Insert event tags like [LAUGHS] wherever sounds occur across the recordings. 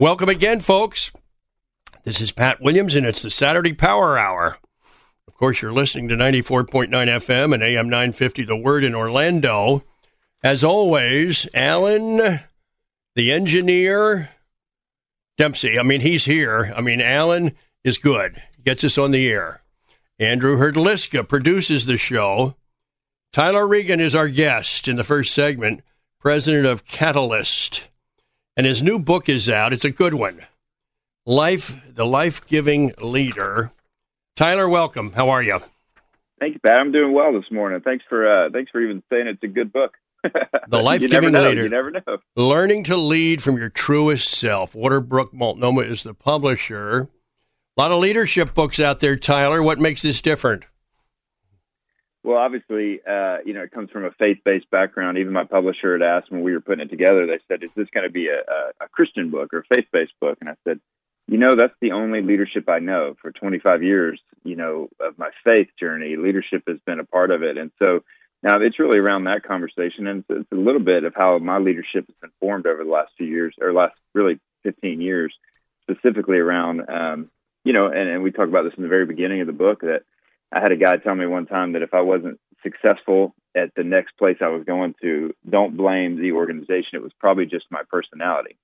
Welcome again, folks. This is Pat Williams, and it's the Saturday Power Hour. Of course, you're listening to 94.9 FM and AM 950 The Word in Orlando. As always, Alan, the engineer, Dempsey. I mean, he's here. I mean, Alan is good, gets us on the air. Andrew Herdliska produces the show. Tyler Reagin is our guest in the first segment, president of Catalyst. And his new book is out. It's a good one. Life, the Life Giving Leader. Tyler, welcome. How are you? Thank you, Pat. I'm doing well this morning. Thanks for uh, thanks for even saying it's a good book. The [LAUGHS] Life Giving Leader. You never know. Learning to Lead from Your Truest Self. Waterbrook Multnomah is the publisher. A lot of leadership books out there, Tyler. What makes this different? Well, obviously, uh, you know, it comes from a faith-based background. Even my publisher had asked when we were putting it together. They said, "Is this going to be a, a, a Christian book or a faith-based book?" And I said, "You know, that's the only leadership I know. For 25 years, you know, of my faith journey, leadership has been a part of it. And so now it's really around that conversation, and it's, it's a little bit of how my leadership has been formed over the last few years, or last really 15 years, specifically around, um, you know, and, and we talk about this in the very beginning of the book that." I had a guy tell me one time that if I wasn't successful at the next place I was going to, don't blame the organization. It was probably just my personality.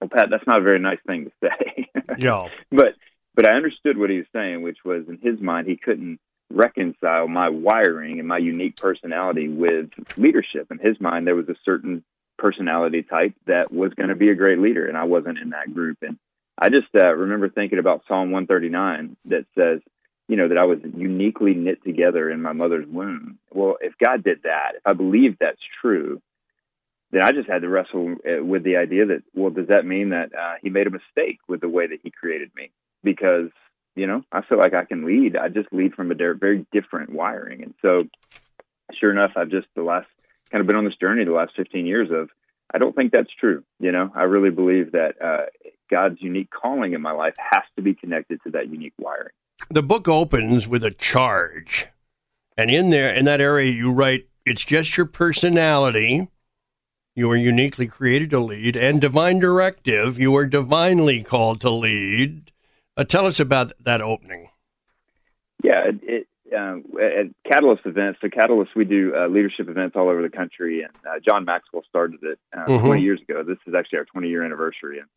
Well, Pat, that's not a very nice thing to say. [LAUGHS] Yeah. but but I understood what he was saying, which was in his mind he couldn't reconcile my wiring and my unique personality with leadership. In his mind, there was a certain personality type that was going to be a great leader, and I wasn't in that group. And I just uh, remember thinking about Psalm 139 that says, you know, that I was uniquely knit together in my mother's womb. Well, if God did that, if I believe that's true, then I just had to wrestle uh, with the idea that, well, does that mean that uh, He made a mistake with the way that He created me? Because, you know, I feel like I can lead. I just lead from a very different wiring. And so, sure enough, I've just the last kind of been on this journey the last 15 years of, I don't think that's true. You know, I really believe that uh, God's unique calling in my life has to be connected to that unique wiring the book opens with a charge. And in there, in that area, you write, it's just your personality. You are uniquely created to lead, and divine directive. You are divinely called to lead. Uh, tell us about that opening. Yeah, it, uh, at Catalyst events, so Catalyst, we do uh, leadership events all over the country, and uh, John Maxwell started it uh, mm-hmm. 20 years ago. This is actually our 20 year anniversary, and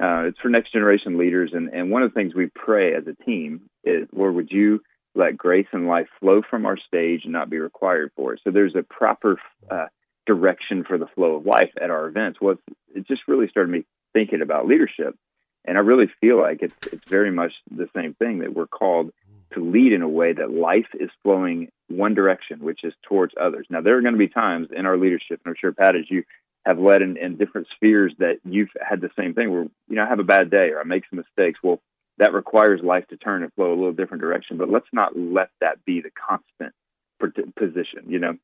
uh, it's for next generation leaders. And, and one of the things we pray as a team is, Lord, would you let grace and life flow from our stage and not be required for it? So there's a proper uh, direction for the flow of life at our events. Well, it just really started me thinking about leadership. And I really feel like it's, it's very much the same thing that we're called to lead in a way that life is flowing one direction, which is towards others. Now, there are going to be times in our leadership, and I'm sure, Pat, as you have led in, in different spheres that you've had the same thing where, you know, I have a bad day or I make some mistakes. Well, that requires life to turn and flow a little different direction, but let's not let that be the constant position, you know?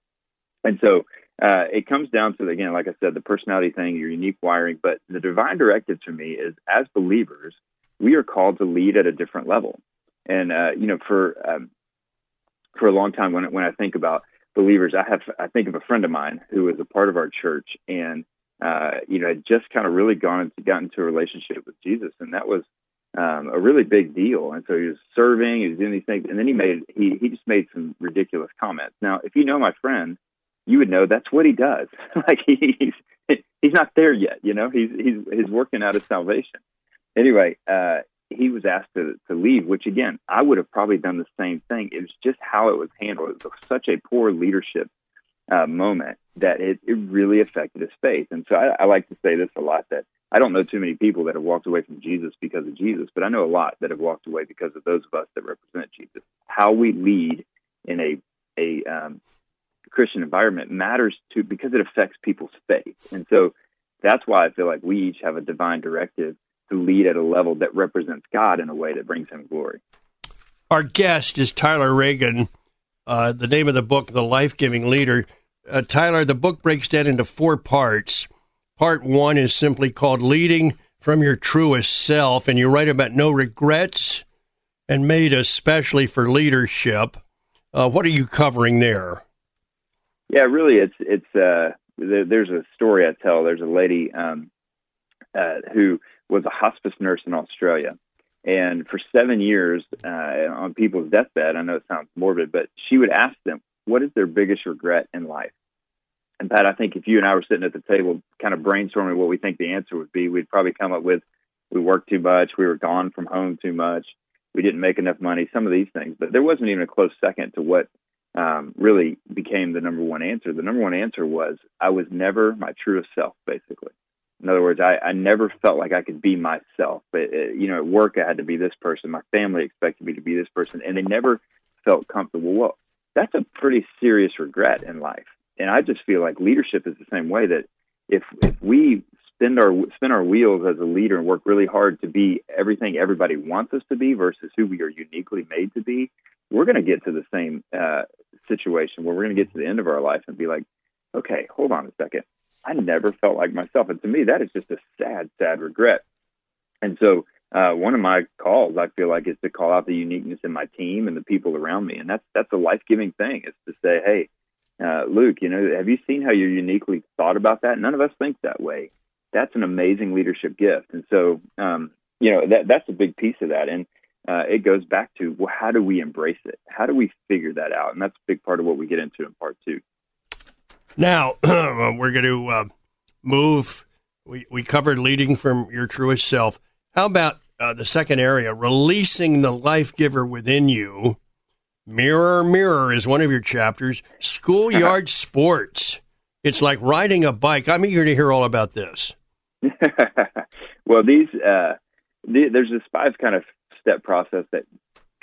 And so uh, it comes down to, again, like I said, the personality thing, your unique wiring. But the divine directive to me is as believers, we are called to lead at a different level. And, uh, you know, for, um, for a long time, when, when I think about believers. I have I think of a friend of mine who was a part of our church and uh, you know had just kind of really gone into, got into a relationship with Jesus, and that was um, a really big deal. And so he was serving, he was doing these things, and then he made he he just made some ridiculous comments. Now, if you know my friend, you would know that's what he does. [LAUGHS] like he's he's not there yet, you know. He's he's he's working out his salvation. Anyway, uh, he was asked to, to leave, which again, I would have probably done the same thing. It was just how it was handled. It was such a poor leadership uh, moment that it, it really affected his faith. And so I, I like to say this a lot that I don't know too many people that have walked away from Jesus because of Jesus, but I know a lot that have walked away because of those of us that represent Jesus. How we lead in a a um, Christian environment matters to because it affects people's faith, and so that's why I feel like we each have a divine directive to lead at a level that represents God in a way that brings him glory. Our guest is Tyler Reagin. Uh, the name of the book, The Life Giving Leader. Uh, Tyler, the book breaks down into four parts. Part one is simply called Leading from Your Truest Self, and you write about no regrets and made especially for leadership. Uh, what are you covering there? Yeah, really, it's it's uh, there, there's a story I tell. There's a lady um, uh, who was a hospice nurse in Australia. And for seven years, uh, on people's deathbed, I know it sounds morbid, but she would ask them, what is their biggest regret in life? And Pat, I think if you and I were sitting at the table, kind of brainstorming what we think the answer would be, we'd probably come up with, we worked too much, we were gone from home too much, we didn't make enough money, some of these things. But there wasn't even a close second to what um, really became the number one answer. The number one answer was I was never my truest self, basically. In other words, I, I never felt like I could be myself. But uh, you know, at work, I had to be this person. My family expected me to be this person, and they never felt comfortable. Well, that's a pretty serious regret in life. And I just feel like leadership is the same way. That if if we spin our spin our wheels as a leader and work really hard to be everything everybody wants us to be versus who we are uniquely made to be, we're going to get to the same uh, situation where we're going to get to the end of our life and be like, okay, hold on a second. I never felt like myself. And to me, that is just a sad, sad regret. And so, uh, one of my calls, I feel like, is to call out the uniqueness in my team and the people around me, and that's that's a life giving thing. Is to say, hey, uh, Luke, you know, have you seen how you're uniquely thought about that? None of us think that way. That's an amazing leadership gift, and so, um, you know, that that's a big piece of that. And uh, it goes back to well, how do we embrace it? How do we figure that out? And that's a big part of what we get into in part two. Now [CLEARS THROAT] we're going to uh, move. We we covered leading from your truest self. How about uh, the second area, releasing the life giver within you? Mirror, mirror is one of your chapters. Schoolyard [LAUGHS] sports. It's like riding a bike. I'm eager to hear all about this. [LAUGHS] well, these uh, the, there's this five kind of step process that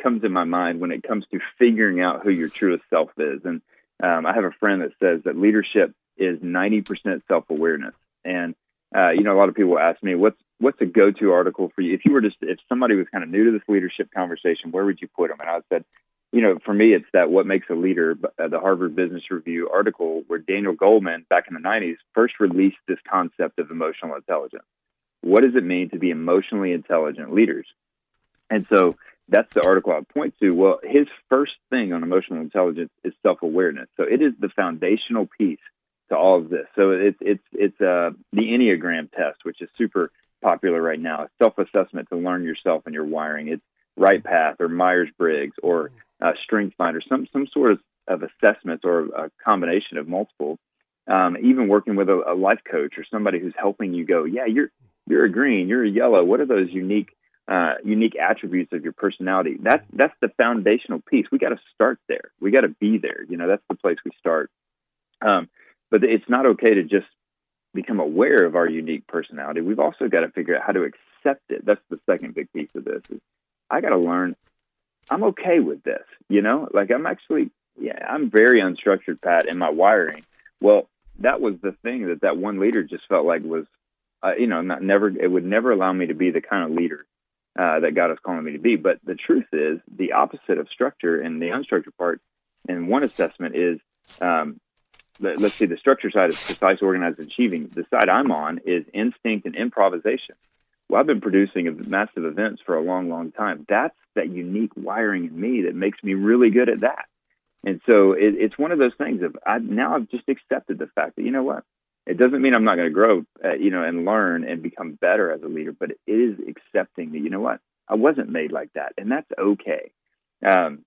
comes in my mind when it comes to figuring out who your truest self is, and um, I have a friend that says that leadership is 90% self awareness. And, uh, you know, a lot of people ask me, what's, what's a go to article for you? If you were just, if somebody was kind of new to this leadership conversation, where would you put them? And I said, you know, for me, it's that what makes a leader, uh, the Harvard Business Review article where Daniel Goleman back in the 90s first released this concept of emotional intelligence. What does it mean to be emotionally intelligent leaders? And so that's the article I point to. Well, his first thing on emotional intelligence is self awareness. So it is the foundational piece to all of this. So it's it's it's uh, the Enneagram test, which is super popular right now. Self assessment to learn yourself and your wiring. It's Right Path or Myers Briggs or uh, Strength Finder, some some sort of, of assessments or a combination of multiple. Um, even working with a, a life coach or somebody who's helping you go, yeah, you're you're a green, you're a yellow. What are those unique uh, unique attributes of your personality. That's that's the foundational piece. We got to start there. We got to be there. You know, that's the place we start. Um, but it's not okay to just become aware of our unique personality. We've also got to figure out how to accept it. That's the second big piece of this. Is I got to learn. I'm okay with this. You know, like I'm actually, yeah, I'm very unstructured, Pat, in my wiring. Well, that was the thing that that one leader just felt like was, uh, you know, not never. It would never allow me to be the kind of leader uh, that God is calling me to be. But the truth is, the opposite of structure and the unstructured part in one assessment is, um, let, us see, the structure side is precise, organized, achieving. The side I'm on is instinct and improvisation. Well, I've been producing massive events for a long, long time. That's that unique wiring in me that makes me really good at that. And so it, it's one of those things of I now I've just accepted the fact that you know what it doesn't mean I'm not going to grow, uh, you know, and learn and become better as a leader, but it is accepting that, you know what, I wasn't made like that, and that's okay. Um,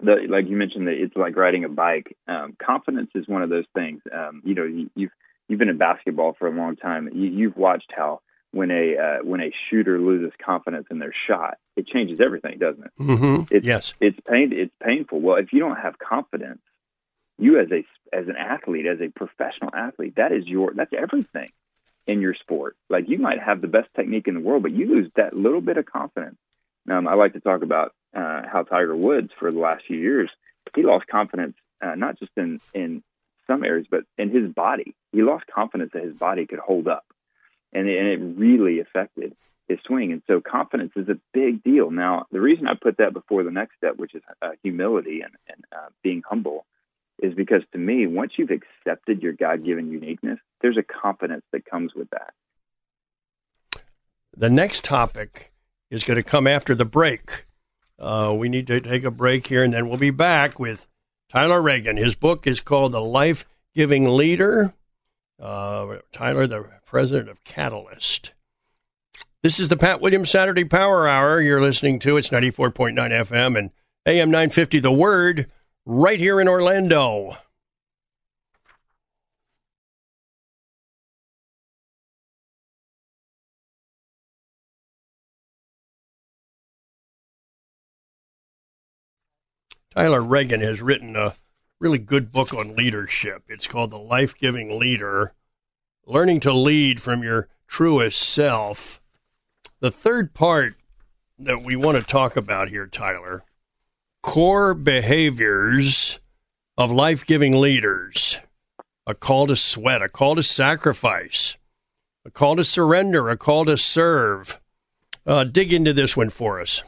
the, like you mentioned, that it's like riding a bike. Um, confidence is one of those things. Um, you know, you, you've you've been in basketball for a long time. You, you've watched how when a uh, when a shooter loses confidence in their shot, it changes everything, doesn't it? Mm-hmm. It's, yes, it's pain. It's painful. Well, if you don't have confidence, you as a as an athlete, as a professional athlete, that is your that's everything in your sport. Like you might have the best technique in the world, but you lose that little bit of confidence. Um, I like to talk about uh, how Tiger Woods, for the last few years, he lost confidence uh, not just in in some areas, but in his body. He lost confidence that his body could hold up, and it, and it really affected his swing. And so, confidence is a big deal. Now, the reason I put that before the next step, which is uh, humility and, and uh, being humble, is because to me, once you've accepted your God given uniqueness, there's a confidence that comes with that. The next topic is going to come after the break. Uh, we need to take a break here, and then we'll be back with Tyler Reagin. His book is called The Life Giving Leader. Uh, Tyler, the president of Catalyst. This is the Pat Williams Saturday Power Hour. You're listening to it's 94.9 FM and AM 950 The Word right here in Orlando. Tyler Reagin has written a really good book on leadership. It's called The Life Giving Leader Learning to Lead from Your Truest Self. The third part that we want to talk about here, Tyler, core behaviors of life giving leaders a call to sweat, a call to sacrifice, a call to surrender, a call to serve. Uh, dig into this one for us.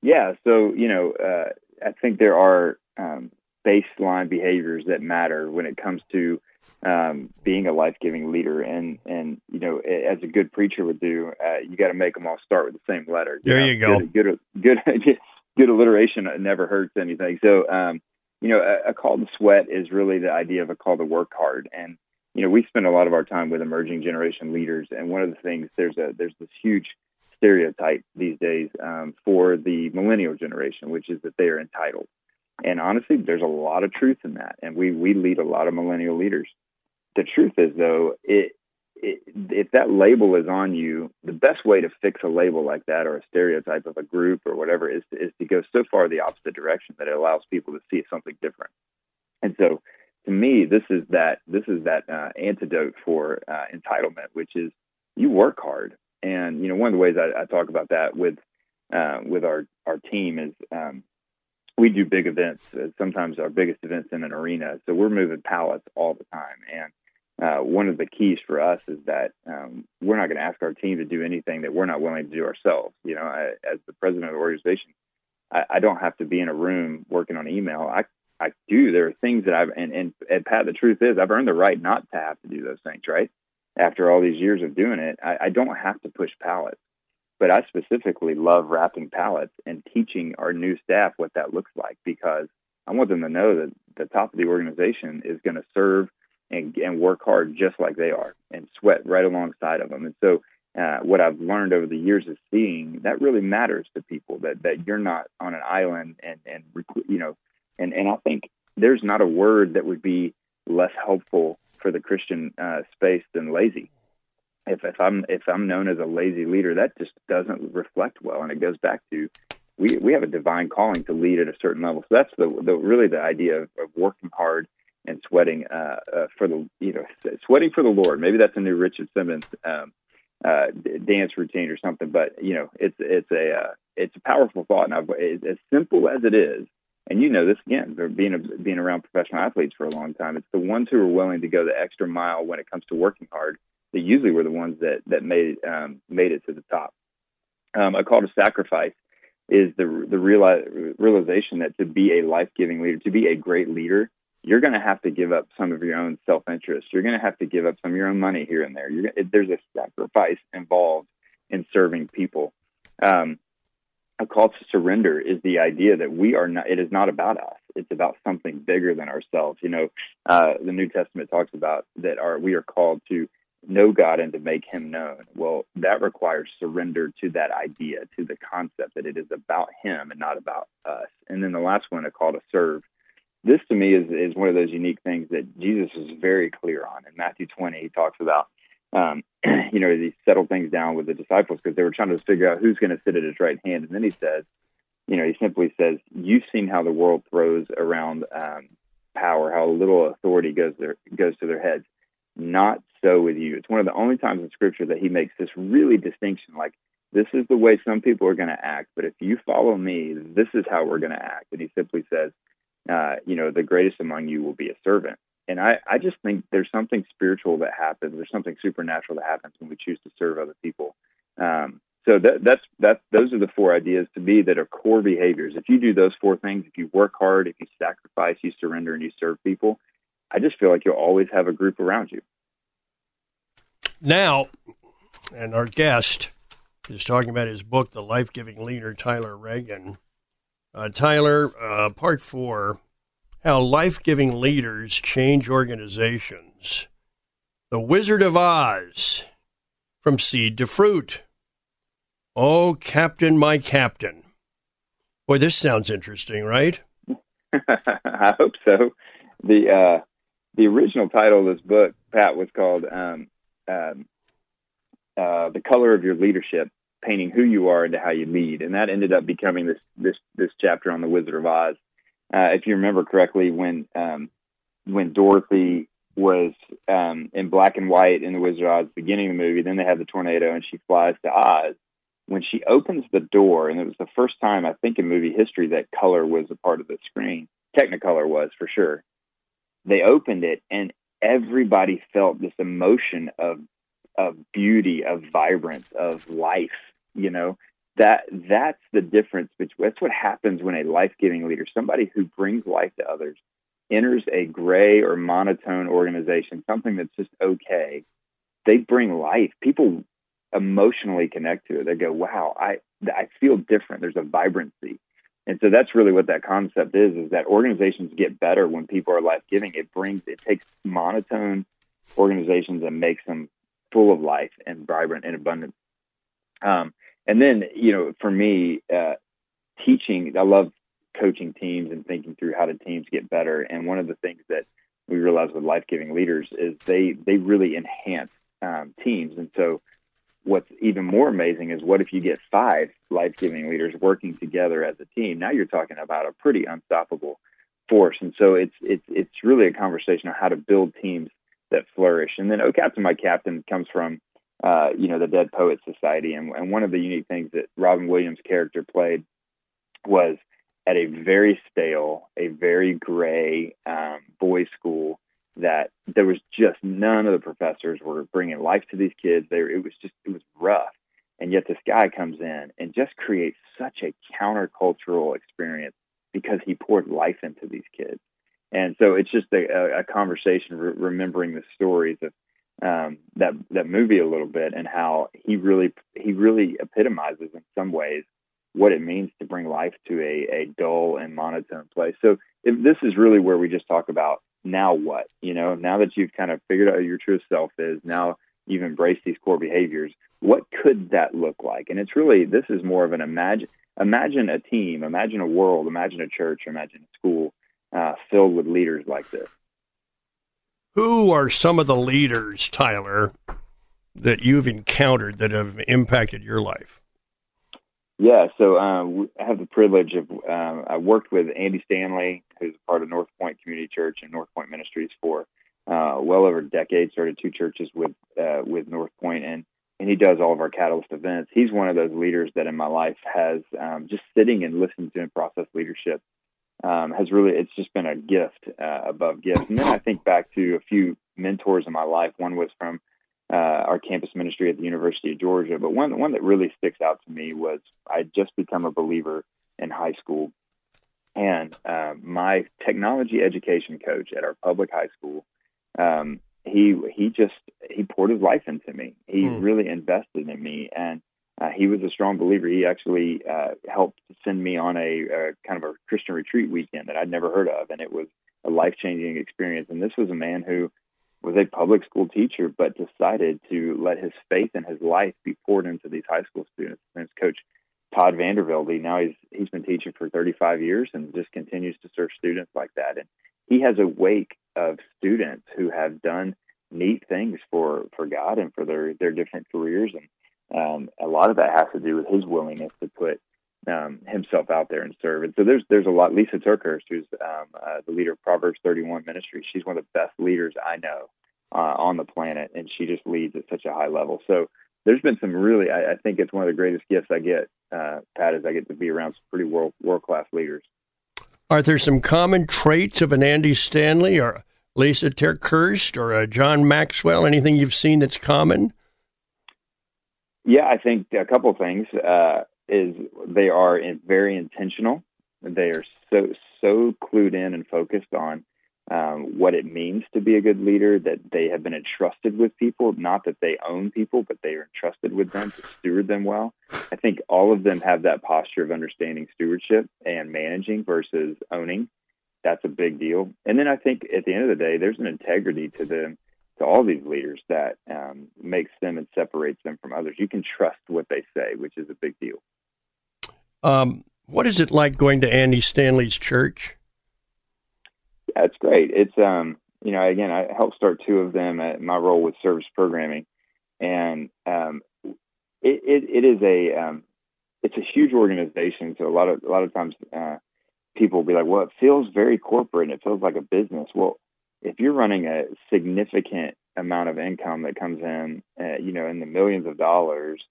Yeah, so, you know, uh, I think there are um, baseline behaviors that matter when it comes to um, being a life giving leader. And and you know, as a good preacher would do, uh, you got to make them all start with the same letter. You there know? you go. Good good good, [LAUGHS] good alliteration never hurts anything. So um, you know, a, a call to sweat is really the idea of a call to work hard. And you know, we spend a lot of our time with emerging generation leaders, and one of the things there's a there's this huge stereotype these days um, for the millennial generation, which is that they are entitled. And honestly, there's a lot of truth in that. And we, we lead a lot of millennial leaders. The truth is, though, it, if that label is on you, the best way to fix a label like that or a stereotype of a group or whatever is, is to go so far the opposite direction that it allows people to see something different. And so, to me, this is that this is that uh, antidote for uh, entitlement, which is you work hard. And you know, one of the ways I, I talk about that with uh, with our our team is um, we do big events. Uh, sometimes our biggest events in an arena, so we're moving pallets all the time. And uh, one of the keys for us is that um, we're not going to ask our team to do anything that we're not willing to do ourselves. You know, I, as the president of the organization, I, I don't have to be in a room working on email. I I do. There are things that I've and, and and Pat. The truth is, I've earned the right not to have to do those things. Right after all these years of doing it, I, I don't have to push pallets. But I specifically love wrapping pallets and teaching our new staff what that looks like because I want them to know that the top of the organization is going to serve and, and work hard just like they are and sweat right alongside of them. And so, uh, what I've learned over the years is seeing that really matters to people that that you're not on an island and and you know, and and I think there's not a word that would be less helpful for the Christian uh, space than lazy if, if I'm if I'm known as a lazy leader, that just doesn't reflect well, and it goes back to we we have a divine calling to lead at a certain level. So that's the, the really the idea of, of working hard and sweating uh, uh, for the you know sweating for the Lord. Maybe that's a new Richard Simmons um, uh, dance routine or something. But you know, it's it's a uh, it's a powerful thought, and I've, as simple as it is. And you know this again, being being around professional athletes for a long time. It's the ones who are willing to go the extra mile when it comes to working hard they usually were the ones that that made um, made it to the top. Um, a call to sacrifice is the the reali- realization that to be a life giving leader, to be a great leader, you're going to have to give up some of your own self interest. You're going to have to give up some of your own money here and there. You're, there's a sacrifice involved in serving people. Um, a call to surrender is the idea that we are not. It is not about us. It's about something bigger than ourselves. You know, uh, the New Testament talks about that. Our we are called to know God and to make him known. Well, that requires surrender to that idea, to the concept that it is about him and not about us. And then the last one, a call to serve. This to me is, is one of those unique things that Jesus is very clear on. In Matthew 20, he talks about, um, [CLEARS THROAT] you know, he settled things down with the disciples because they were trying to figure out who's going to sit at his right hand. And then he says, you know, he simply says, You've seen how the world throws around um, power, how little authority goes, there, goes to their heads not so with you. It's one of the only times in Scripture that he makes this really distinction. Like, this is the way some people are going to act, but if you follow me, this is how we're going to act. And he simply says, uh, you know, the greatest among you will be a servant. And I, I just think there's something spiritual that happens. There's something supernatural that happens when we choose to serve other people. Um, so that, that's that's those are the four ideas to me that are core behaviors. If you do those four things, if you work hard, if you sacrifice, you surrender, and you serve people, I just feel like you'll always have a group around you. Now, and our guest is talking about his book, The Life Giving Leader, Tyler Reagin. Uh, Tyler, uh, part four How Life Giving Leaders Change Organizations. The Wizard of Oz. from seed to fruit. Oh, Captain, my Captain. Boy, this sounds interesting, right? [LAUGHS] I hope so. The uh, the original title of this book, Pat, was called um, um, uh, "The Color of Your Leadership: Painting Who You Are into How You Lead," and that ended up becoming this this this chapter on the Wizard of Oz. Uh, if you remember correctly, when um, when Dorothy was um, in black and white in the Wizard of Oz, beginning of the movie, then they have the tornado, and she flies to Oz. When she opens the door, and it was the first time I think in movie history that color was a part of the screen. Technicolor was for sure. They opened it, and everybody felt this emotion of of beauty, of vibrance, of life. You know, that that's the difference between that's what happens when a life-giving leader somebody who brings life to others enters a gray or monotone organization something that's just okay they bring life. People emotionally connect to it. They go wow i i feel different. There's a vibrancy. And so that's really what that concept is is that organizations get better when people are life giving it brings it takes monotone organizations and makes them full of life and vibrant and abundant. Um, and then you know for me uh, teaching i love coaching teams and thinking through how do teams get better. And one of the things that we realize with life-giving leaders is they they really enhance um, teams. And so what's even more amazing is what if you get five life-giving leaders working together as a team? Now you're talking about a pretty unstoppable force. And so it's it's it's really a conversation on how to build teams that flourish. And then oh captain my captain comes from uh, you know, the Dead Poets Society. And, and one of the unique things that Robin Williams' character played was at a very stale, a very gray um, boys' school that there was just none of the professors were bringing life to these kids. They, it was just, it was rough. And yet this guy comes in and just creates such a countercultural experience because he poured life into these kids. And so it's just a, a conversation re- remembering the stories of um, that that movie a little bit and how he really he really epitomizes in some ways what it means to bring life to a, a dull and monotone place. So if, this is really where we just talk about now what you know now that you've kind of figured out who your true self is now you've embraced these core behaviors what could that look like and it's really this is more of an imagine imagine a team imagine a world imagine a church imagine a school uh, filled with leaders like this who are some of the leaders, Tyler, that you've encountered that have impacted your life? Yeah, so um, I have the privilege of uh, I worked with Andy Stanley, who's part of North Point Community Church and North Point Ministries for uh, well over a decade. Started two churches with uh, with North Point, and and he does all of our Catalyst events. He's one of those leaders that in my life has um, just sitting and listening to him process leadership um, has really it's just been a gift uh, above gift. And then I think back to a few mentors in my life. One was from uh, our campus ministry at the University of Georgia, but one one that really sticks out to me was I'd just become a believer in high school, and uh, my technology education coach at our public high school. Um, he he just he poured his life into me. He mm. really invested in me, and uh, he was a strong believer. He actually uh, helped send me on a, a kind of a Christian retreat weekend that I'd never heard of, and it was a life changing experience. And this was a man who was a public school teacher, but decided to let his faith and his life be poured into these high school students. And his coach Todd Vandervelde, now he's he's been teaching for 35 years and just continues to serve students like that. And he has a wake of students who have done neat things for for God and for their their different careers and um, a lot of that has to do with his willingness to put um, himself out there and serve. And so there's there's a lot. Lysa TerKeurst, who's um, uh, the leader of Proverbs 31 Ministry, she's one of the best leaders I know uh, on the planet, and she just leads at such a high level. So there's been some really, I, I think it's one of the greatest gifts I get, uh, Pat, is I get to be around some pretty world world class leaders. Are there some common traits of an Andy Stanley or Lysa TerKeurst or a John Maxwell? Anything you've seen that's common? Yeah, I think a couple of things uh, is they are in, very intentional. They are so so clued in and focused on um, what it means to be a good leader. That they have been entrusted with people, not that they own people, but they are entrusted with them to steward them well. I think all of them have that posture of understanding stewardship and managing versus owning. That's a big deal. And then I think at the end of the day, there's an integrity to them to all these leaders that um, makes them and separates them from others. You can trust what they say, which is a big deal. Um, what is it like going to Andy Stanley's church? Yeah, it's great. It's um, you know, again, I helped start two of them at my role with service programming, and um, it, it, it is a um, it's a huge organization. So a lot of a lot of times uh, people will be like, well, it feels very corporate and it feels like a business. Well, if you're running a significant amount of income that comes in, uh, you know, in the millions of dollars,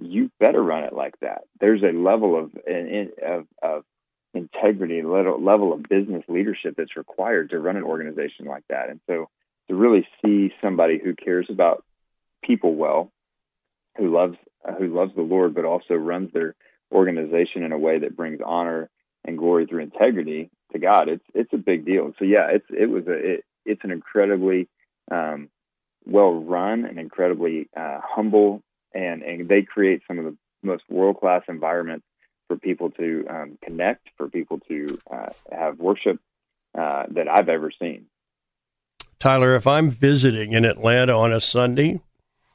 you better run it like that. There's a level of of, of integrity, level level of business leadership that's required to run an organization like that. And so, to really see somebody who cares about people well, who loves who loves the Lord, but also runs their organization in a way that brings honor and glory through integrity to God, it's it's a big deal. So yeah, it's it was a it, it's an incredibly um, well run and incredibly uh, humble, and and they create some of the most world class environments for people to um, connect, for people to uh, have worship uh, that I've ever seen. Tyler, if I'm visiting in Atlanta on a Sunday,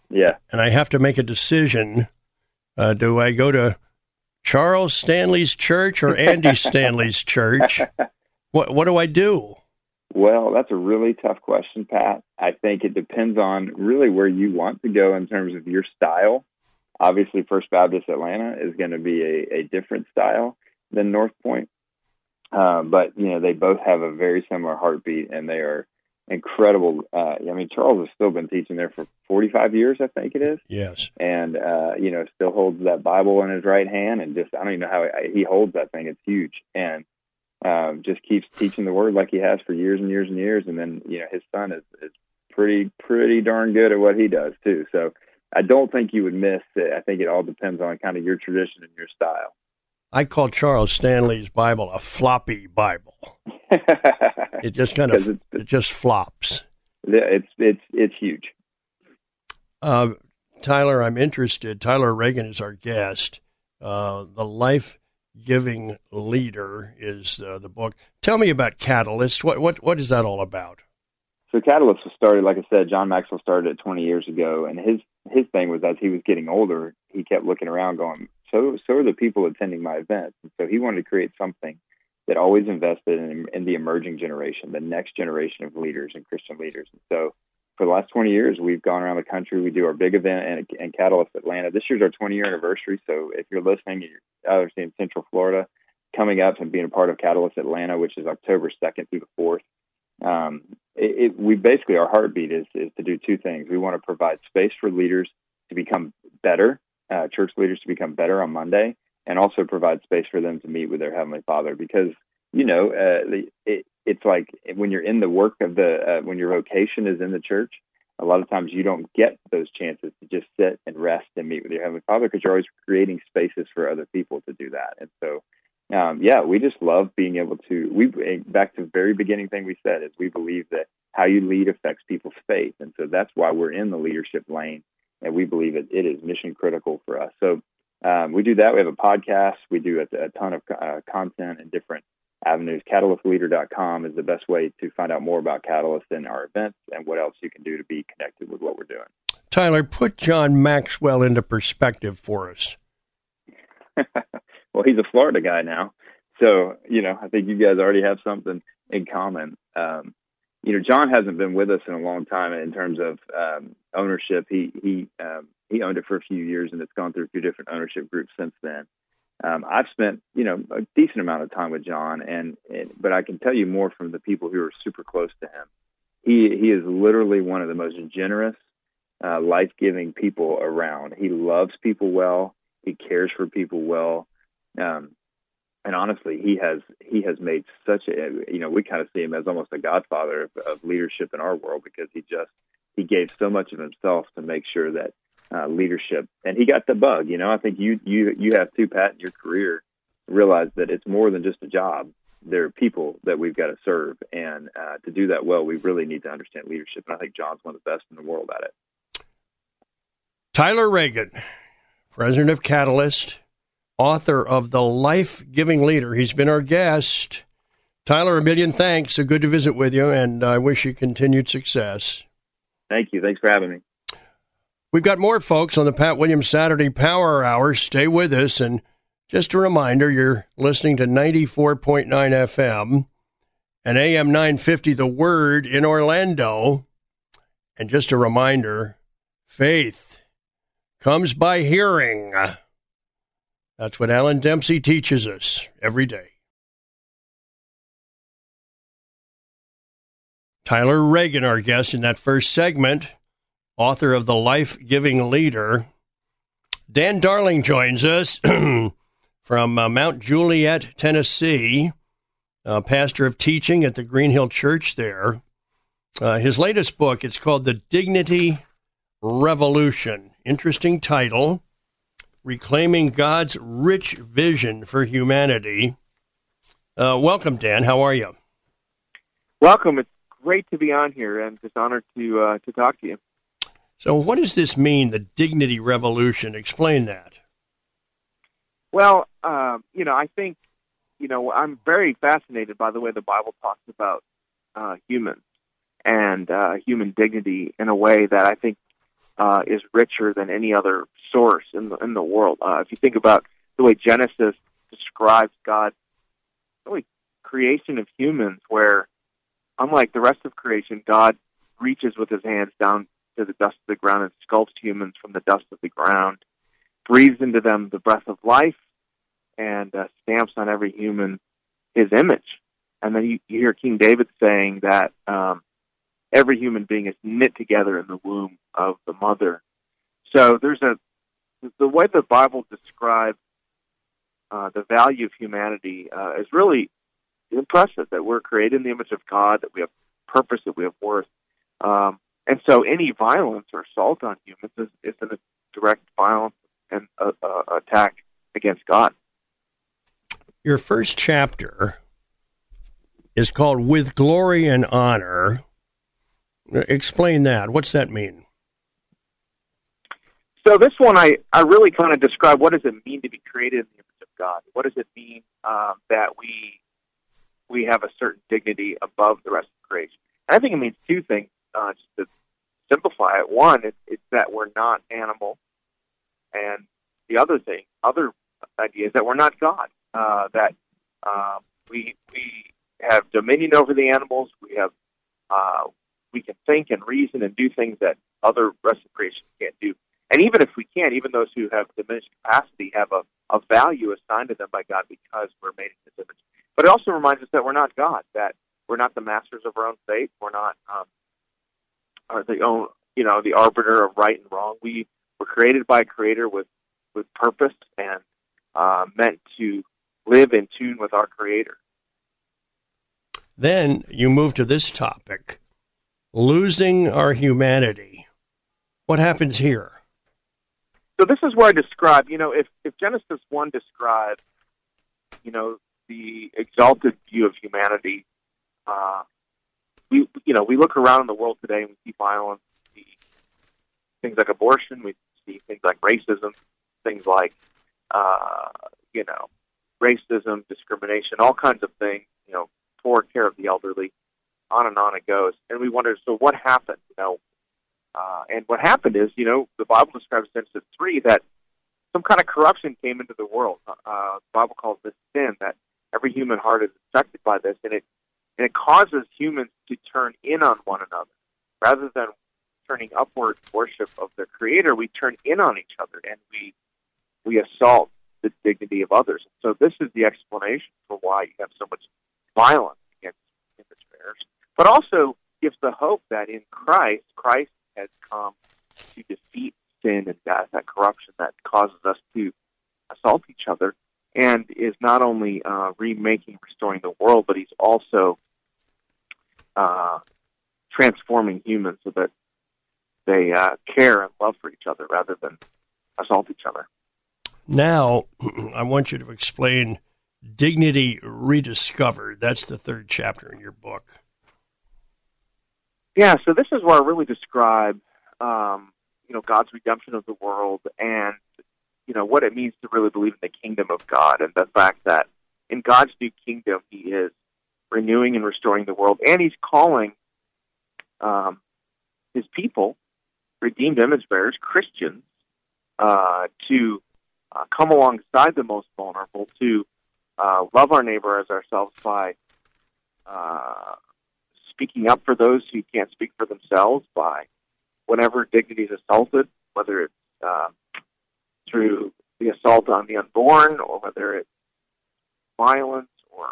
yeah, and I have to make a decision, uh, do I go to Charles Stanley's church or Andy [LAUGHS] Stanley's church? What what do I do? Well, that's a really tough question, Pat. I think it depends on really where you want to go in terms of your style. Obviously, First Baptist Atlanta is going to be a, a different style than North Point, uh, but you know they both have a very similar heartbeat, and they are incredible. Uh, I mean, Charles has still been teaching there for 45 years, I think it is. Yes. And, uh, you know, still holds that Bible in his right hand and just, I don't even know how he, he holds that thing. It's huge. And, um, just keeps teaching the word like he has for years and years and years. And then, you know, his son is, is pretty, pretty darn good at what he does too. So I don't think you would miss it. I think it all depends on kind of your tradition and your style. I call Charles Stanley's Bible a floppy Bible. [LAUGHS] it just kind of it just flops. Yeah, It's it's it's huge. Uh, Tyler, I'm interested. Tyler Reagin is our guest. Uh, the life giving leader is uh, the book. Tell me about Catalyst. What what what is that all about? So Catalyst was started, like I said, John Maxwell started it 20 years ago, and his his thing was as he was getting older, he kept looking around, going, so so are the people attending my events, and so he wanted to create something that always invested in, in the emerging generation, the next generation of leaders and Christian leaders. And so for the last 20 years, we've gone around the country. We do our big event in, in Catalyst Atlanta. This year's our 20 year anniversary. So if you're listening, you're out in Central Florida, coming up and being a part of Catalyst Atlanta, which is October 2nd through the 4th. Um, it, it, we basically our heartbeat is is to do two things. We want to provide space for leaders to become better, uh, church leaders to become better on Monday, and also provide space for them to meet with their heavenly Father. Because you know, uh, it, it's like when you're in the work of the uh, when your vocation is in the church. A lot of times you don't get those chances to just sit and rest and meet with your heavenly Father because you're always creating spaces for other people to do that. And so, um, yeah, we just love being able to. We back to the very beginning thing we said is we believe that how you lead affects people's faith, and so that's why we're in the leadership lane, and we believe that it is mission critical for us. So um, we do that. We have a podcast. We do a, a ton of uh, content and different avenues. CatalystLeader.com is the best way to find out more about Catalyst and our events and what else you can do to be connected with what we're doing. Tyler, put John Maxwell into perspective for us. [LAUGHS] well, he's a Florida guy now. So, you know, I think you guys already have something in common. Um, you know, John hasn't been with us in a long time in terms of um, ownership. He he um, he owned it for a few years, and it's gone through a few different ownership groups since then um, I've spent you know a decent amount of time with John, and, and but I can tell you more from the people who are super close to him. He he is literally one of the most generous, uh, life giving people around. He loves people well. He cares for people well. Um, and honestly, he has he has made such a you know we kind of see him as almost a godfather of, of leadership in our world because he just he gave so much of himself to make sure that uh, leadership. And he got the bug. You know, I think you you you have too, Pat, in your career, realize that it's more than just a job. There are people that we've got to serve, and uh, to do that well, we really need to understand leadership. And I think John's one of the best in the world at it. Tyler Reagin, president of Catalyst, author of The Life Giving Leader. He's been our guest. Tyler, a million thanks. So good to visit with you, and I wish you continued success. Thank you. Thanks for having me. We've got more folks on the Pat Williams Saturday Power Hour. Stay with us. And just a reminder you're listening to 94.9 FM and AM 950 The Word in Orlando. And just a reminder faith comes by hearing. That's what Alan Dempsey teaches us every day. Tyler Reagin, our guest in that first segment, author of The Life Giving Leader. Dan Darling joins us [CLEARS THROAT] from uh, Mount Juliet, Tennessee, uh, pastor of teaching at the Green Hill Church there. Uh, his latest book, it's called The Dignity Revolution. Interesting title. Reclaiming God's Rich Vision for Humanity. Uh, welcome, Dan. How are you? Welcome. It's great to be on here and just honored to uh, to talk to you. So, what does this mean, the dignity revolution? Explain that. Well, uh, you know, I think, you know, I'm very fascinated by the way the Bible talks about uh, humans and uh, human dignity in a way that I think uh, is richer than any other source in the in the world. Uh, if you think about the way Genesis describes God's really creation of humans, where unlike the rest of creation, God reaches with his hands down to the dust of the ground and sculpts humans from the dust of the ground, breathes into them the breath of life, and uh, stamps on every human his image. And then you, you hear King David saying that um, every human being is knit together in the womb of the mother. So there's a the way the Bible describes uh, the value of humanity uh, is really impressive. That we're created in the image of God, that we have purpose, that we have worth. Um, and so, any violence or assault on humans is, is a direct violence and uh, uh, attack against God. Your first chapter is called "With Glory and Honor." Explain that. What's that mean? So this one, I, I really kind of describe what does it mean to be created in the image of God. What does it mean um, that we we have a certain dignity above the rest of creation? And I think it means two things. Uh, just to simplify it, one, it, it's that we're not animal, and the other thing, other idea is that we're not God. Uh, that uh, we we have dominion over the animals. We have uh, we can think and reason and do things that other rest of creation can't do. And even if we can't, even those who have diminished capacity have a, a value assigned to them by God because we're made in His image. But it also reminds us that we're not God, that we're not the masters of our own fate. We're not um, are the own, you know, the arbiter of right and wrong. We were created by a Creator with with purpose and uh, meant to live in tune with our Creator. Then you move to this topic losing our humanity. What happens here? So this is where I describe, you know, if, if Genesis 1 describes, you know, the exalted view of humanity, uh, we, you know, we look around in the world today and we see violence, we see things like abortion, we see things like racism, things like, uh, you know, racism, discrimination, all kinds of things, you know, poor care of the elderly on and on it goes. And we wonder, so what happened? You know, uh, and what happened is, you know, the Bible describes Genesis three that some kind of corruption came into the world. Uh, the Bible calls this sin. That every human heart is affected by this, and it and it causes humans to turn in on one another rather than turning upward worship of their Creator. We turn in on each other, and we we assault the dignity of others. So this is the explanation for why you have so much violence against image bearers but also gives the hope that in Christ, Christ has come to defeat sin and death, that corruption that causes us to assault each other, and is not only uh, remaking, restoring the world, but he's also uh, transforming humans so that they uh, care and love for each other rather than assault each other. Now, [CLEARS THROAT] I want you to explain Dignity Rediscovered. That's the third chapter in your book. Yeah, so this is where I really describe, um, you know, God's redemption of the world and, you know, what it means to really believe in the kingdom of God and the fact that in God's new kingdom, He is renewing and restoring the world, and He's calling um, his people, redeemed image bearers, Christians, uh, to uh, come alongside the most vulnerable, to uh, love our neighbor as ourselves by uh, speaking up for those who can't speak for themselves, by whenever dignity is assaulted, whether it's uh, through the assault on the unborn or whether it's violence or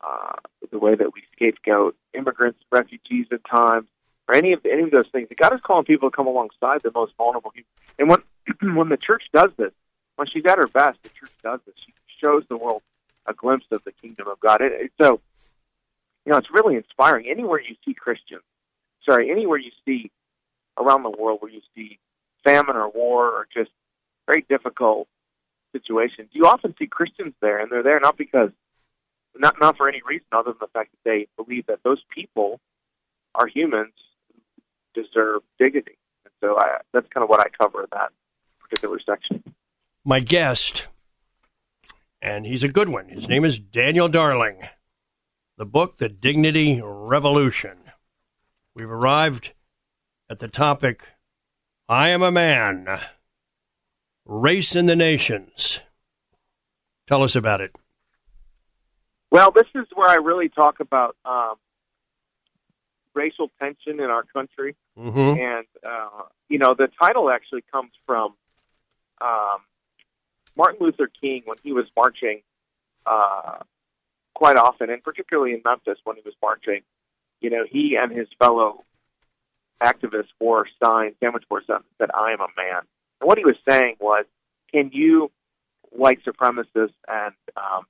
uh, the way that we scapegoat immigrants, refugees at times, or any of any of those things. God is calling people to come alongside the most vulnerable. And when [CLEARS THROAT] when the church does this, when she's at her best, the church does this. She shows the world a glimpse of the kingdom of God. It, it, so, you know, it's really inspiring. Anywhere you see Christians, sorry, anywhere you see around the world where you see famine or war or just very difficult situation. you often see Christians there, and they're there not because not not for any reason other than the fact that they believe that those people are humans who deserve dignity. And so I, that's kind of what I cover in that particular section. My guest, and he's a good one. His name is Daniel Darling. The book, The Dignity Revolution. We've arrived at the topic I am a man. Race in the Nations. Tell us about it. Well, this is where I really talk about um, racial tension in our country, mm-hmm. and uh, you know the title actually comes from um, Martin Luther King when he was marching uh, quite often, and particularly in Memphis when he was marching. You know, he and his fellow activists wore signs, sandwich board signs that said "I am a man." And what he was saying was, can you, white supremacists and um,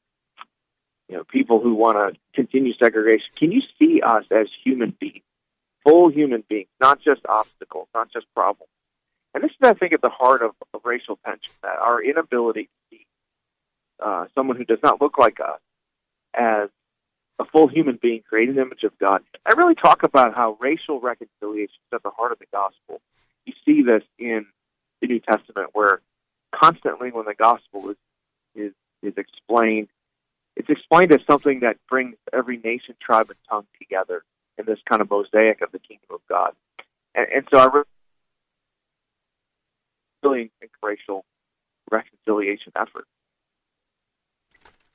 you know people who want to continue segregation, can you see us as human beings, full human beings, not just obstacles, not just problems? And this is, I think, at the heart of, of racial tension, that our inability to see uh, someone who does not look like us as a full human being created the image of God. I really talk about how racial reconciliation is at the heart of the gospel. You see this in the New Testament, where constantly when the gospel is is is explained, it's explained as something that brings every nation, tribe, and tongue together in this kind of mosaic of the kingdom of God. And, and so I really think racial reconciliation effort.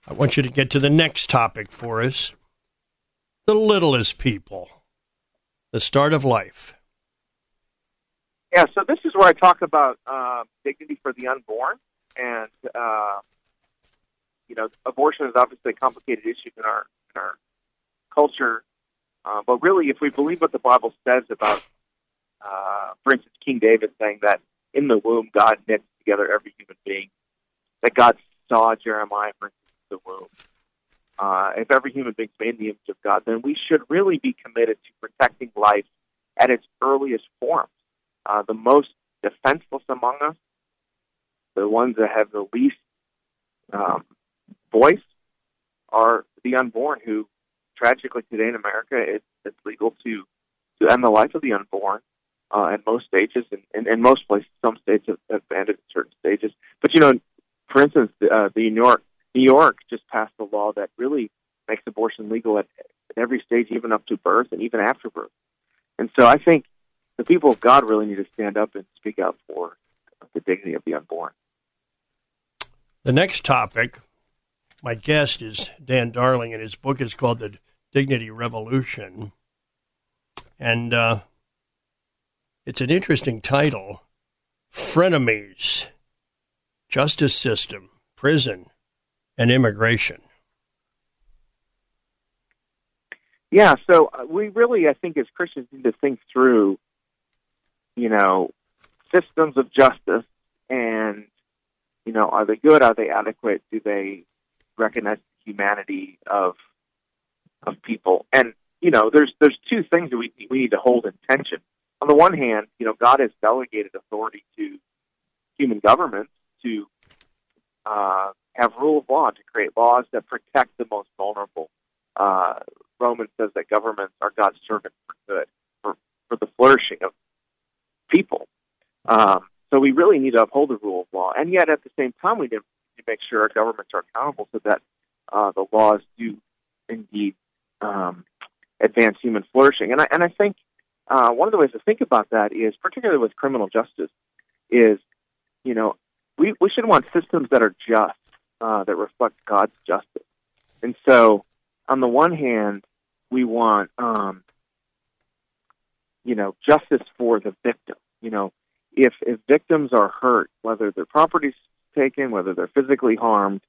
I want you to get to the next topic for us the littlest people, the start of life. Yeah, so this is where I talk about uh, dignity for the unborn, and uh, you know, abortion is obviously a complicated issue in our in our culture. Uh, but really, if we believe what the Bible says about, uh, for instance, King David saying that in the womb God knits together every human being, that God saw Jeremiah, for instance, in the womb. Uh, if every human being is made in the image of God, then we should really be committed to protecting life at its earliest forms uh, the most defenseless among us, the ones that have the least um, voice, are the unborn. Who, tragically, today in America, it, it's legal to to end the life of the unborn uh, in most stages, and in, in most places, some states have, have banned it in certain stages. But you know, for instance, uh, the New York New York just passed a law that really makes abortion legal at, at every stage, even up to birth and even after birth. And so I think the people of God really need to stand up and speak out for the dignity of the unborn. The next topic, my guest is Dan Darling, and his book is called The Dignity Revolution. And uh, it's an interesting title Frenemies, Justice System, Prison, and Immigration. Yeah, so uh, we really, I think, as Christians, need to think through you know, systems of justice and, you know, are they good? Are they adequate? Do they recognize the humanity of of people? And, you know, there's there's two things that we we need to hold in tension. On the one hand, you know, God has delegated authority to human governments to uh, have rule of law, to create laws that protect the most vulnerable. Uh, Romans says that governments are God's servants for good, for, for the flourishing of people. Um, so we really need to uphold the rule of law, and yet at the same time, we need to make sure our governments are accountable so that uh, the laws do indeed um, advance human flourishing. And I and I think uh, one of the ways to think about that is, particularly with criminal justice, is you know we we should want systems that are just, uh, that reflect God's justice. And so, on the one hand, we want um, you know justice for the victim. You know, if if victims are hurt, whether their property's taken, whether they're physically harmed,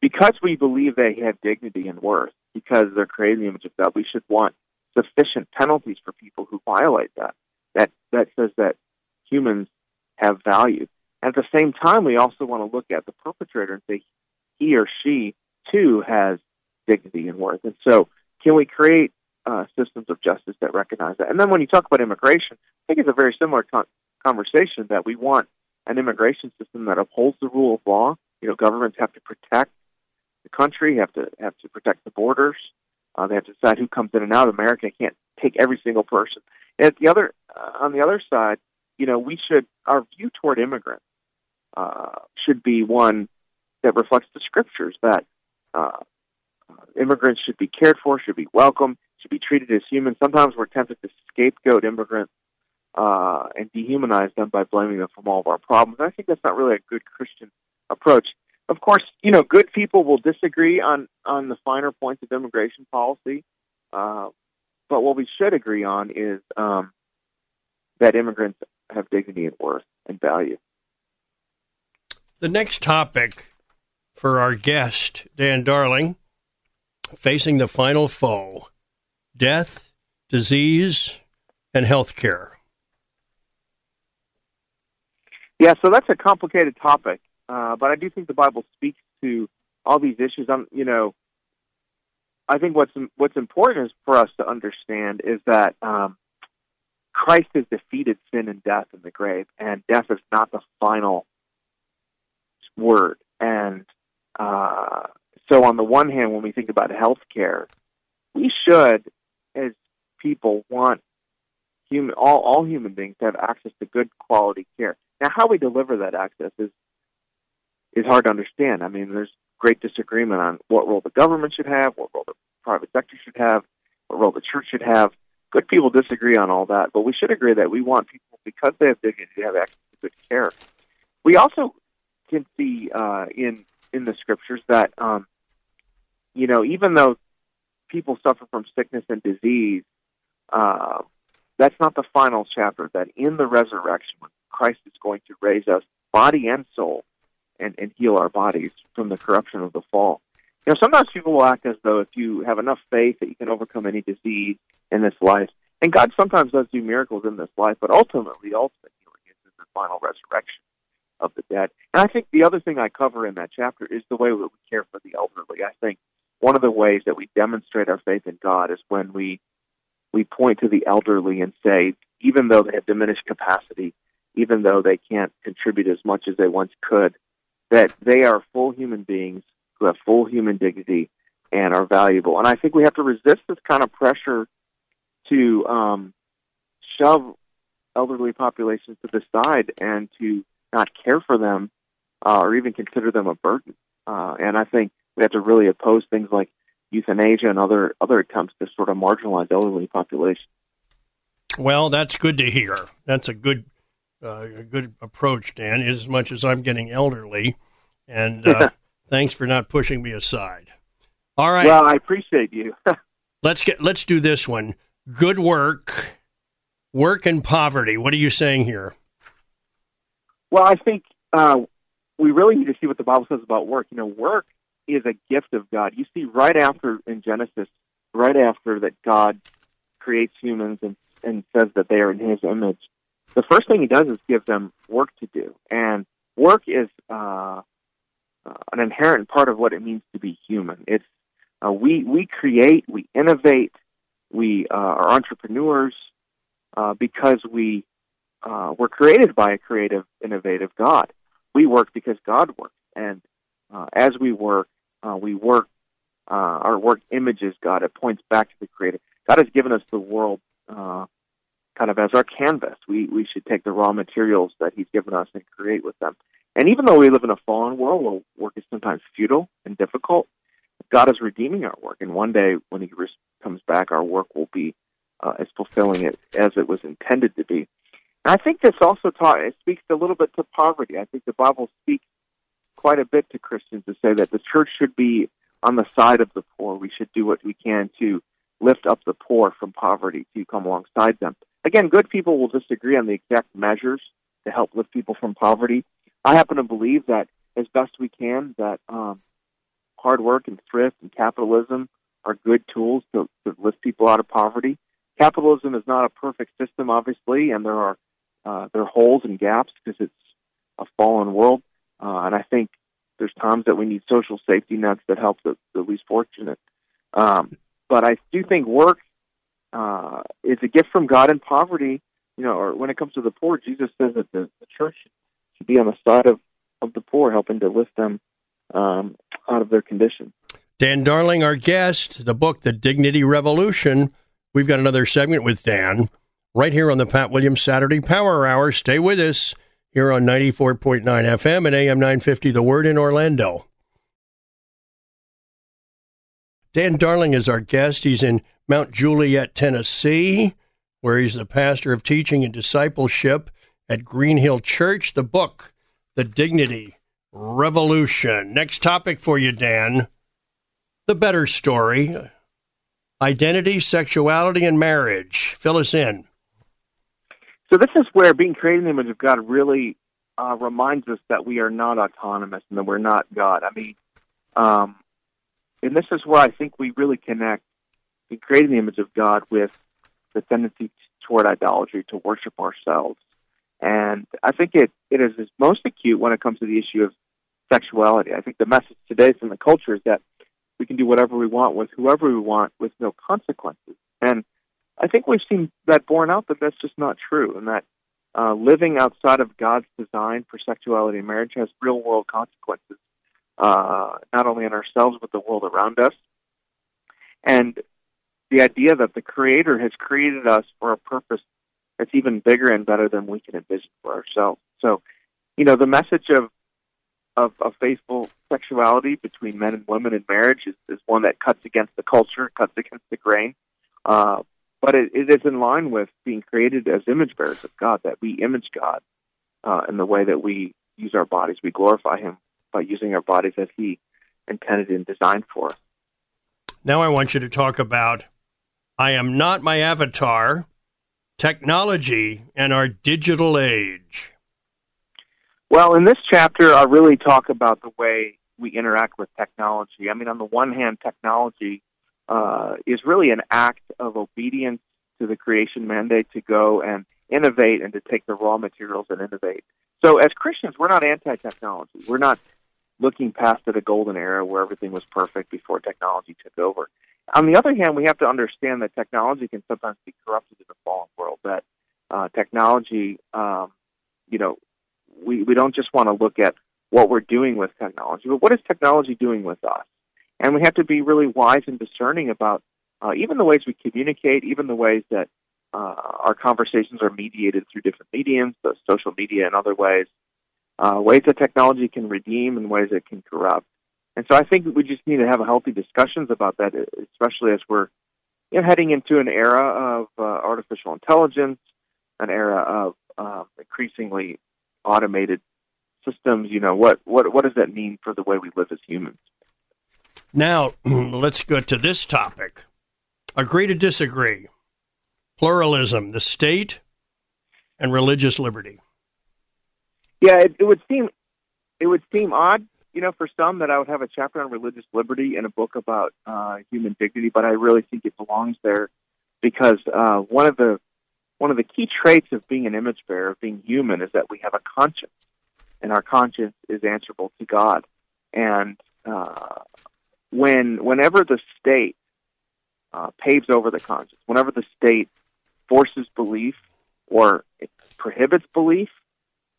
because we believe they have dignity and worth, because they're created in the image of God, we should want sufficient penalties for people who violate that. That that says that humans have value. At the same time, we also want to look at the perpetrator and say he or she too has dignity and worth. And so, can we create uh, systems of justice that recognize that? And then, when you talk about immigration, I think it's a very similar con- conversation that we want an immigration system that upholds the rule of law. You know, governments have to protect the country, have to have to protect the borders. Uh, they have to decide who comes in and out. Of America can't take every single person. And the other, uh, on the other side, you know, we should our view toward immigrants uh, should be one that reflects the scriptures that uh, immigrants should be cared for, should be welcome, should be treated as humans. Sometimes we're tempted to scapegoat immigrants uh, and dehumanize them by blaming them for all of our problems. I think that's not really a good Christian approach. Of course, you know, good people will disagree on on the finer points of immigration policy, uh, but what we should agree on is um, that immigrants have dignity and worth and value. The next topic for our guest, Dan Darling, facing the final foe death, disease, and health care. Yeah, so that's a complicated topic, uh, but I do think the Bible speaks to all these issues. I'm, you know, I think what's what's important is for us to understand is that um, Christ has defeated sin and death in the grave, and death is not the final word. And uh, so, on the one hand, when we think about health care, we should, as people, want human all, all human beings to have access to good quality care. Now, how we deliver that access is is hard to understand. I mean, there's great disagreement on what role the government should have, what role the private sector should have, what role the church should have. Good people disagree on all that, but we should agree that we want people, because they have dignity, to have access to good care. We also can see uh, in in the scriptures that um, you know even though people suffer from sickness and disease, uh, that's not the final chapter. That in the resurrection, when Christ is going to raise us, body and soul, and, and heal our bodies from the corruption of the fall. You know, sometimes people will act as though if you have enough faith that you can overcome any disease in this life, and God sometimes does do miracles in this life, but ultimately, ultimate healing is in the final resurrection of the dead. And I think the other thing I cover in that chapter is the way that we care for the elderly. I think one of the ways that we demonstrate our faith in God is when we we point to the elderly and say, even though they have diminished capacity, even though they can't contribute as much as they once could, that they are full human beings who have full human dignity and are valuable. And I think we have to resist this kind of pressure to um, shove elderly populations to the side and to not care for them uh, or even consider them a burden. Uh, and I think we have to really oppose things like euthanasia and other other attempts to sort of marginalize elderly populations. Well, that's good to hear. That's a good uh, a good approach, Dan. As much as I'm getting elderly, and uh, [LAUGHS] thanks for not pushing me aside. All right. Well, I appreciate you. [LAUGHS] let's get let's do this one. Good work, work and poverty. What are you saying here? Well, I think uh, we really need to see what the Bible says about work. You know, work is a gift of God. You see, right after in Genesis, right after that God creates humans and, and says that they are in His image, the first thing He does is give them work to do, and work is uh, uh, an inherent part of what it means to be human. It's uh, we we create, we innovate, we uh, are entrepreneurs uh, because we uh, we're created by a creative, innovative God. We work because God works, and as we work, uh, we work. Uh, our work images God. It points back to the Creator. God has given us the world uh, kind of as our canvas. We we should take the raw materials that He's given us and create with them. And even though we live in a fallen world where work is sometimes futile and difficult, God is redeeming our work. And one day, when He comes back, our work will be uh, is fulfilling it as it was intended to be. And I think this also taught, it speaks a little bit to poverty. I think the Bible speaks quite a bit to Christians to say that the church should be on the side of the poor. We should do what we can to lift up the poor from poverty, to come alongside them. Again, good people will disagree on the exact measures to help lift people from poverty. I happen to believe that as best we can, that um, hard work and thrift and capitalism are good tools to, to lift people out of poverty. Capitalism is not a perfect system, obviously, and there are uh, there are holes and gaps because it's a fallen world. Uh, and I think there's times that we need social safety nets that help the, the least fortunate. Um, but I do think work uh, is a gift from God and poverty. You know, or when it comes to the poor, Jesus says that the, the church should be on the side of, of the poor, helping to lift them um, out of their condition. Dan Darling, our guest, the book, The Dignity Revolution. We've got another segment with Dan right here on the Pat Williams Saturday Power Hour. Stay with us here on 94.9 FM and AM 950 The Word in Orlando. Dan Darling is our guest. He's in Mount Juliet, Tennessee, where he's the pastor of teaching and discipleship at Green Hill Church. The book, The Dignity Revolution. Next topic for you, Dan. The better story identity, sexuality, and marriage. Fill us in. So this is where being created in the image of God really uh, reminds us that we are not autonomous and that we're not God. I mean, um, and this is where I think we really connect in the image of God with the tendency toward idolatry, to worship ourselves. And I think it, it is most acute when it comes to the issue of sexuality. I think the message today from the culture is that we can do whatever we want with whoever we want with no consequences. And I think we've seen that borne out that that's just not true, and that uh, living outside of God's design for sexuality and marriage has real world consequences, uh, not only in ourselves but the world around us. And the idea that the Creator has created us for a purpose that's even bigger and better than we can envision for ourselves. So, you know, the message of of, of faithful sexuality between men and women in marriage is, is one that cuts against the culture, cuts against the grain. Uh, but it, it is in line with being created as image bearers of God, that we image God uh, in the way that we use our bodies. We glorify Him by using our bodies as He intended and designed for us. Now I want you to talk about I am not my avatar, technology, and our digital age. Well, in this chapter, I really talk about the way we interact with technology. I mean, on the one hand, technology uh, is really an act of obedience to the creation mandate to go and innovate and to take the raw materials and innovate. So, as Christians, we're not anti technology. We're not looking past at a golden era where everything was perfect before technology took over. On the other hand, we have to understand that technology can sometimes be corrupted in a fallen world. That uh, technology, um, you know, we, we don't just want to look at what we're doing with technology, but what is technology doing with us? And we have to be really wise and discerning about uh, even the ways we communicate, even the ways that uh, our conversations are mediated through different mediums, the social media and other ways, uh, ways that technology can redeem and ways it can corrupt. And so I think we just need to have healthy discussions about that, especially as we're you know, heading into an era of uh, artificial intelligence, an era of uh, increasingly automated systems. You know, what, what, what does that mean for the way we live as humans? Now, [CLEARS THROAT] let's go to this topic. Agree to disagree. Pluralism, the state, and religious liberty. Yeah, it, it would seem it would seem odd, you know, for some that I would have a chapter on religious liberty in a book about uh, human dignity, but I really think it belongs there because uh, one of the one of the key traits of being an image bearer, of being human, is that we have a conscience, and our conscience is answerable to God. And uh, when whenever the state uh, paves over the conscience, whenever the state forces belief or prohibits belief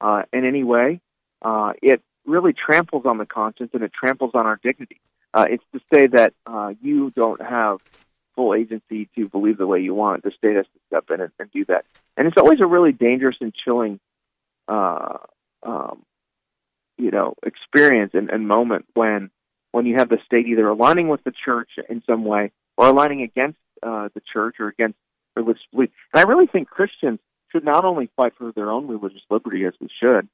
uh, in any way, uh, it really tramples on the conscience and it tramples on our dignity. Uh, it's to say that uh, you don't have full agency to believe the way you want. The state has to step in and, and do that. And it's always a really dangerous and chilling, uh, um, you know, experience and, and moment when when you have the state either aligning with the church in some way or aligning against uh, the church or against religious belief. And I really think Christians should not only fight for their own religious liberty as we should,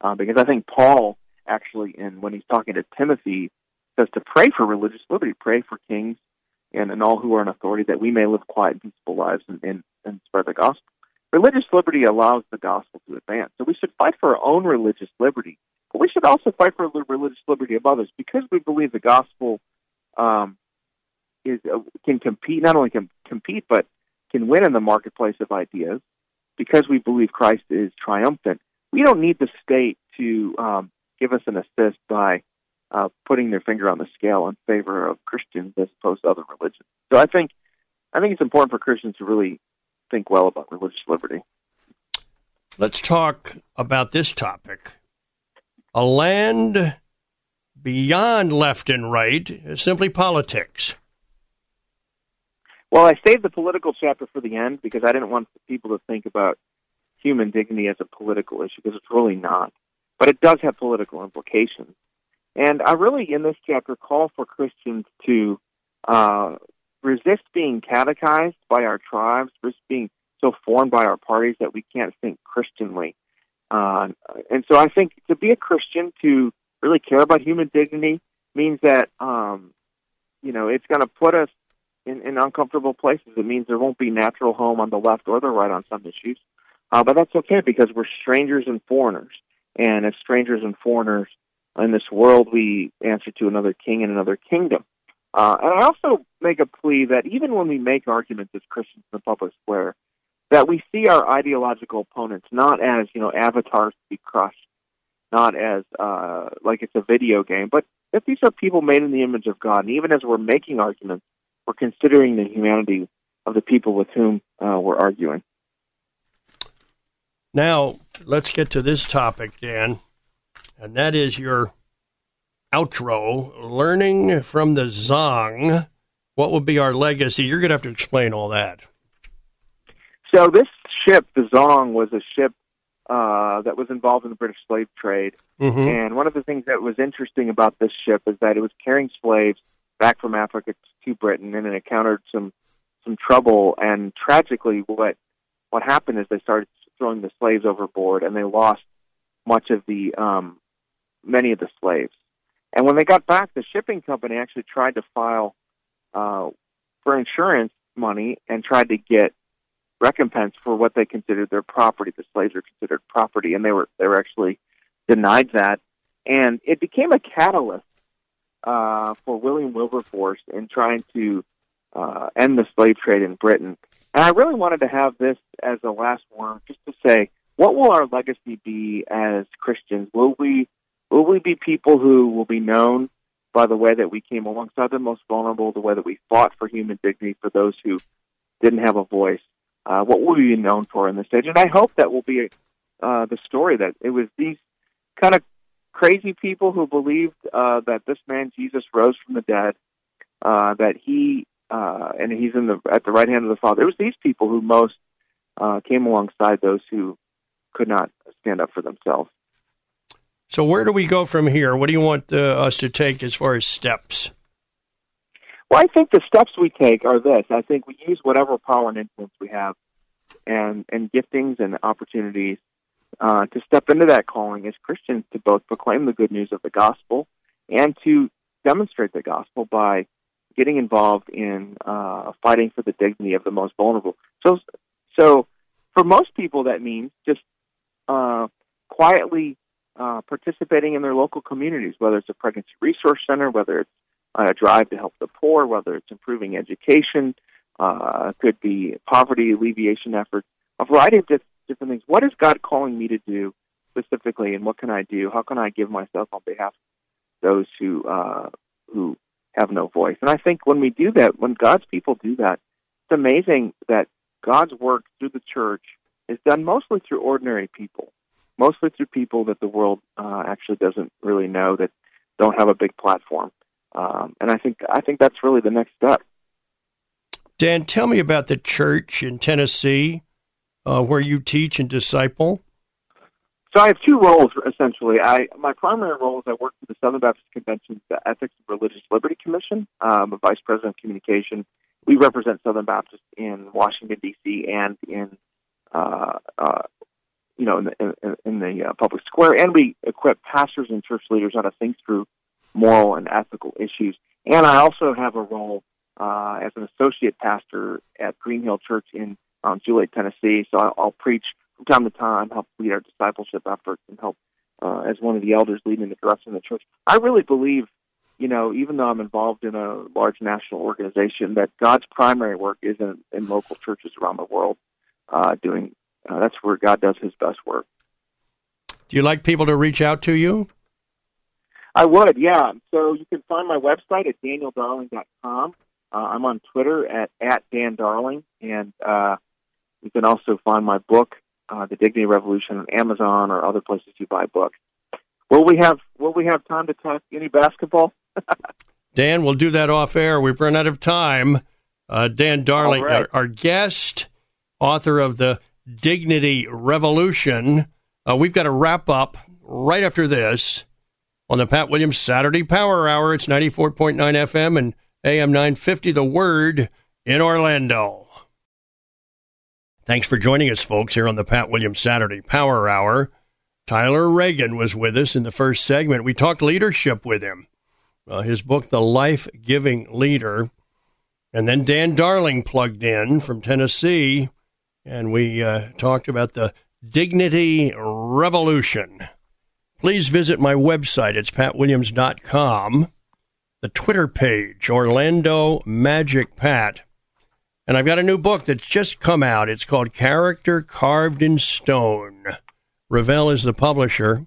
uh, because I think Paul actually, in when he's talking to Timothy, says to pray for religious liberty, pray for kings and, and all who are in authority that we may live quiet and peaceful lives and, and, and spread the gospel. Religious liberty allows the gospel to advance. So we should fight for our own religious liberty, but we should also fight for religious liberty of others because we believe the gospel um, is uh, can compete not only can compete but can win in the marketplace of ideas because we believe Christ is triumphant. We don't need the state to um, give us an assist by uh, putting their finger on the scale in favor of Christians as opposed to other religions. So I think I think it's important for Christians to really think well about religious liberty. Let's talk about this topic. A land beyond left and right is simply politics. Well, I saved the political chapter for the end because I didn't want people to think about human dignity as a political issue because it's really not. But it does have political implications. And I really, in this chapter, call for Christians to uh, resist being catechized by our tribes, resist being so formed by our parties that we can't think Christianly. Uh, and so I think to be a Christian, to really care about human dignity, means that, um, you know, it's going to put us in, in uncomfortable places. It means there won't be natural home on the left or the right on some issues. Uh, but that's okay because we're strangers and foreigners. And as strangers and foreigners in this world, we answer to another king and another kingdom. Uh, and I also make a plea that even when we make arguments as Christians in the public square, that we see our ideological opponents not as you know avatars to be crushed, not as uh, like it's a video game, but that these are people made in the image of God. And even as we're making arguments, we're considering the humanity of the people with whom uh, we're arguing. Now, let's get to this topic, Dan, and that is your outro learning from the Zong. What will be our legacy? You're going to have to explain all that. So, this ship, the Zong, was a ship uh, that was involved in the British slave trade. Mm-hmm. And one of the things that was interesting about this ship is that it was carrying slaves back from Africa to Britain, and it encountered some some trouble. And tragically, what what happened is they started throwing the slaves overboard, and they lost much of the um, many of the slaves. And when they got back, the shipping company actually tried to file uh, for insurance money and tried to get recompense for what they considered their property. The slaves were considered property, and they were they were actually denied that. And it became a catalyst uh, for William Wilberforce in trying to uh, end the slave trade in Britain. And I really wanted to have this as a last word, just to say, what will our legacy be as Christians? Will we will we be people who will be known by the way that we came alongside the most vulnerable, the way that we fought for human dignity for those who didn't have a voice? Uh, what will be known for in this age? And I hope that will be uh, the story that it was these kind of crazy people who believed uh, that this man Jesus rose from the dead, uh, that he uh, and he's in the at the right hand of the Father. It was these people who most uh, came alongside those who could not stand up for themselves. So, where do we go from here? What do you want uh, us to take as far as steps? Well, I think the steps we take are this. I think we use whatever power and influence we have, and and giftings and opportunities uh, to step into that calling as Christians to both proclaim the good news of the gospel and to demonstrate the gospel by getting involved in uh, fighting for the dignity of the most vulnerable. So, so for most people, that means just uh, quietly uh, participating in their local communities, whether it's a pregnancy resource center, whether it's a drive to help the poor, whether it's improving education, uh, could be poverty alleviation efforts, a variety of different things. What is God calling me to do specifically, and what can I do? How can I give myself on behalf of those who uh, who have no voice. And I think when we do that, when God's people do that, it's amazing that God's work through the church is done mostly through ordinary people, mostly through people that the world uh, actually doesn't really know that don't have a big platform. Um, and I think I think that's really the next step. Dan, tell me about the church in Tennessee uh, where you teach and disciple. So I have two roles essentially. I my primary role is I work for the Southern Baptist Convention's the Ethics and Religious Liberty Commission. I'm a vice president of communication, we represent Southern Baptist in Washington D.C. and in uh, uh, you know in the, in, in the uh, public square, and we equip pastors and church leaders how to think through moral and ethical issues. And I also have a role uh, as an associate pastor at Green Hill Church in um, Juliet, Tennessee. So I'll, I'll preach from time to time, help lead our discipleship efforts, and help uh, as one of the elders leading the direction of the church. I really believe, you know, even though I'm involved in a large national organization, that God's primary work is in, in local churches around the world. Uh, doing uh, that's where God does His best work. Do you like people to reach out to you? I would, yeah. So you can find my website at danieldarling.com. Uh, I'm on Twitter at, at Dan Darling, and uh, you can also find my book, uh, The Dignity Revolution, on Amazon or other places you buy books. Will we have Will we have time to talk any basketball? [LAUGHS] Dan, we'll do that off air. We've run out of time. Uh, Dan Darling, right. our, our, guest, author of the Dignity Revolution. Uh, we've got to wrap up right after this on the Pat Williams Saturday Power Hour. It's 94.9 FM and AM 950, The Word in Orlando. Thanks for joining us, folks, here on the Pat Williams Saturday Power Hour. Tyler Reagin was with us in the first segment. We talked leadership with him. Uh, his book, The Life Giving Leader. And then Dan Darling plugged in from Tennessee, and we uh, talked about the Dignity Revolution. Please visit my website. It's patwilliams.com the Twitter page, Orlando Magic Pat. And I've got a new book that's just come out. It's called Character Carved in Stone. Revell is the publisher.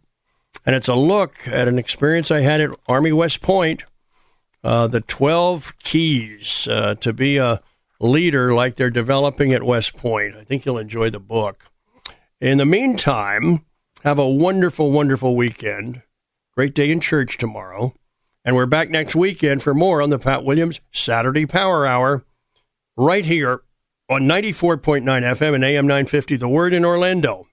And it's a look at an experience I had at Army West Point uh, the 12 keys uh, to be a leader like they're developing at West Point. I think you'll enjoy the book. In the meantime, have a wonderful, wonderful weekend. Great day in church tomorrow. And we're back next weekend for more on the Pat Williams Saturday Power Hour right here on 94.9 FM and AM 950, The Word in Orlando.